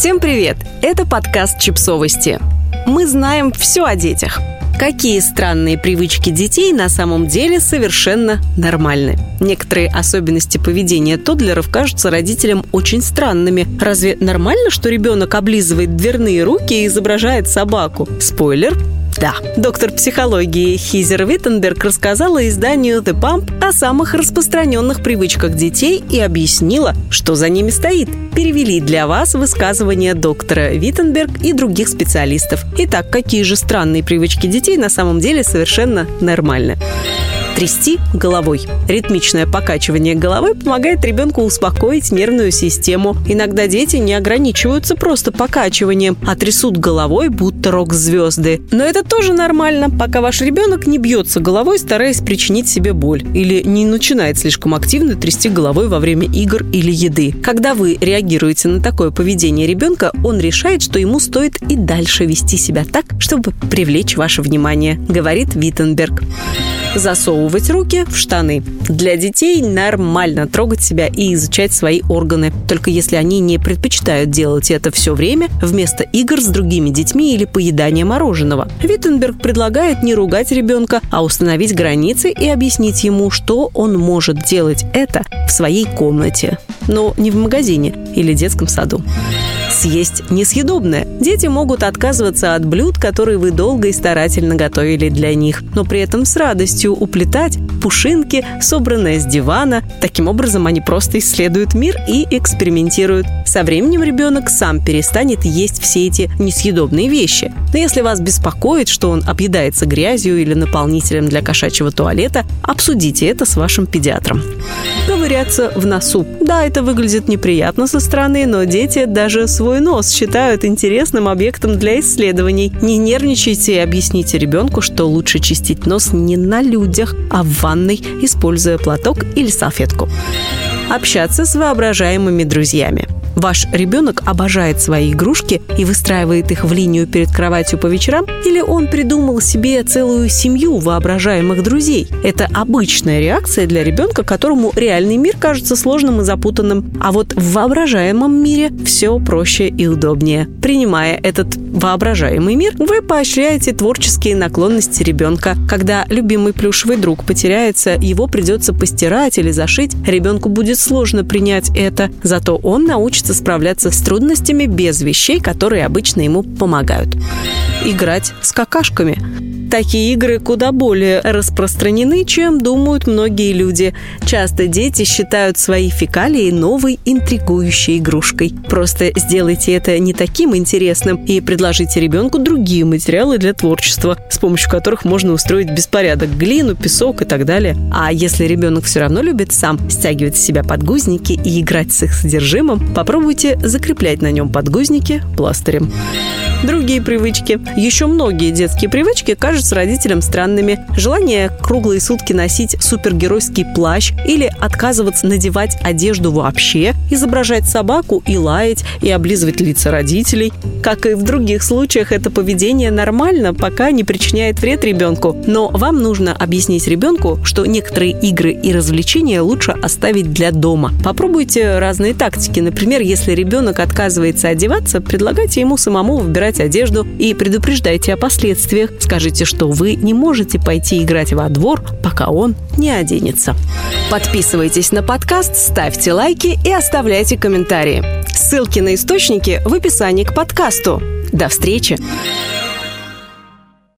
Всем привет! Это подкаст «Чипсовости». Мы знаем все о детях. Какие странные привычки детей на самом деле совершенно нормальны. Некоторые особенности поведения тодлеров кажутся родителям очень странными. Разве нормально, что ребенок облизывает дверные руки и изображает собаку? Спойлер – да, доктор психологии Хизер Виттенберг рассказала изданию The Pump о самых распространенных привычках детей и объяснила, что за ними стоит. Перевели для вас высказывания доктора Виттенберг и других специалистов. Итак, какие же странные привычки детей на самом деле совершенно нормальны? Трясти головой. Ритмичное покачивание головы помогает ребенку успокоить нервную систему. Иногда дети не ограничиваются просто покачиванием, а трясут головой, будто рок-звезды. Но это тоже нормально, пока ваш ребенок не бьется головой, стараясь причинить себе боль. Или не начинает слишком активно трясти головой во время игр или еды. Когда вы реагируете на такое поведение ребенка, он решает, что ему стоит и дальше вести себя так, чтобы привлечь ваше внимание, говорит Виттенберг засовывать руки в штаны. Для детей нормально трогать себя и изучать свои органы, только если они не предпочитают делать это все время вместо игр с другими детьми или поедания мороженого. Виттенберг предлагает не ругать ребенка, а установить границы и объяснить ему, что он может делать это в своей комнате, но не в магазине или детском саду съесть несъедобное. Дети могут отказываться от блюд, которые вы долго и старательно готовили для них, но при этом с радостью уплетать пушинки, собранные с дивана. Таким образом, они просто исследуют мир и экспериментируют. Со временем ребенок сам перестанет есть все эти несъедобные вещи. Но если вас беспокоит, что он объедается грязью или наполнителем для кошачьего туалета, обсудите это с вашим педиатром. Ковыряться в носу. Да, это выглядит неприятно со стороны, но дети даже свой нос считают интересным объектом для исследований. Не нервничайте и объясните ребенку, что лучше чистить нос не на людях, а в ванной, используя платок или салфетку. Общаться с воображаемыми друзьями. Ваш ребенок обожает свои игрушки и выстраивает их в линию перед кроватью по вечерам, или он придумал себе целую семью воображаемых друзей. Это обычная реакция для ребенка, которому реальный мир кажется сложным и запутанным. А вот в воображаемом мире все проще и удобнее. Принимая этот воображаемый мир, вы поощряете творческие наклонности ребенка. Когда любимый плюшевый друг потеряется, его придется постирать или зашить, ребенку будет сложно принять это, зато он научится справляться с трудностями без вещей, которые обычно ему помогают. Играть с какашками. Такие игры куда более распространены, чем думают многие люди. Часто дети считают свои фекалии новой интригующей игрушкой. Просто сделайте это не таким интересным и предложите ребенку другие материалы для творчества, с помощью которых можно устроить беспорядок, глину, песок и так далее. А если ребенок все равно любит сам стягивать с себя подгузники и играть с их содержимым, попробуйте закреплять на нем подгузники пластырем. Другие привычки. Еще многие детские привычки кажутся родителям странными. Желание круглые сутки носить супергеройский плащ или отказываться надевать одежду вообще, изображать собаку и лаять, и облизывать лица родителей. Как и в других случаях, это поведение нормально, пока не причиняет вред ребенку. Но вам нужно объяснить ребенку, что некоторые игры и развлечения лучше оставить для дома. Попробуйте разные тактики. Например, если ребенок отказывается одеваться, предлагайте ему самому выбирать выбирать одежду и предупреждайте о последствиях. Скажите, что вы не можете пойти играть во двор, пока он не оденется. Подписывайтесь на подкаст, ставьте лайки и оставляйте комментарии. Ссылки на источники в описании к подкасту. До встречи!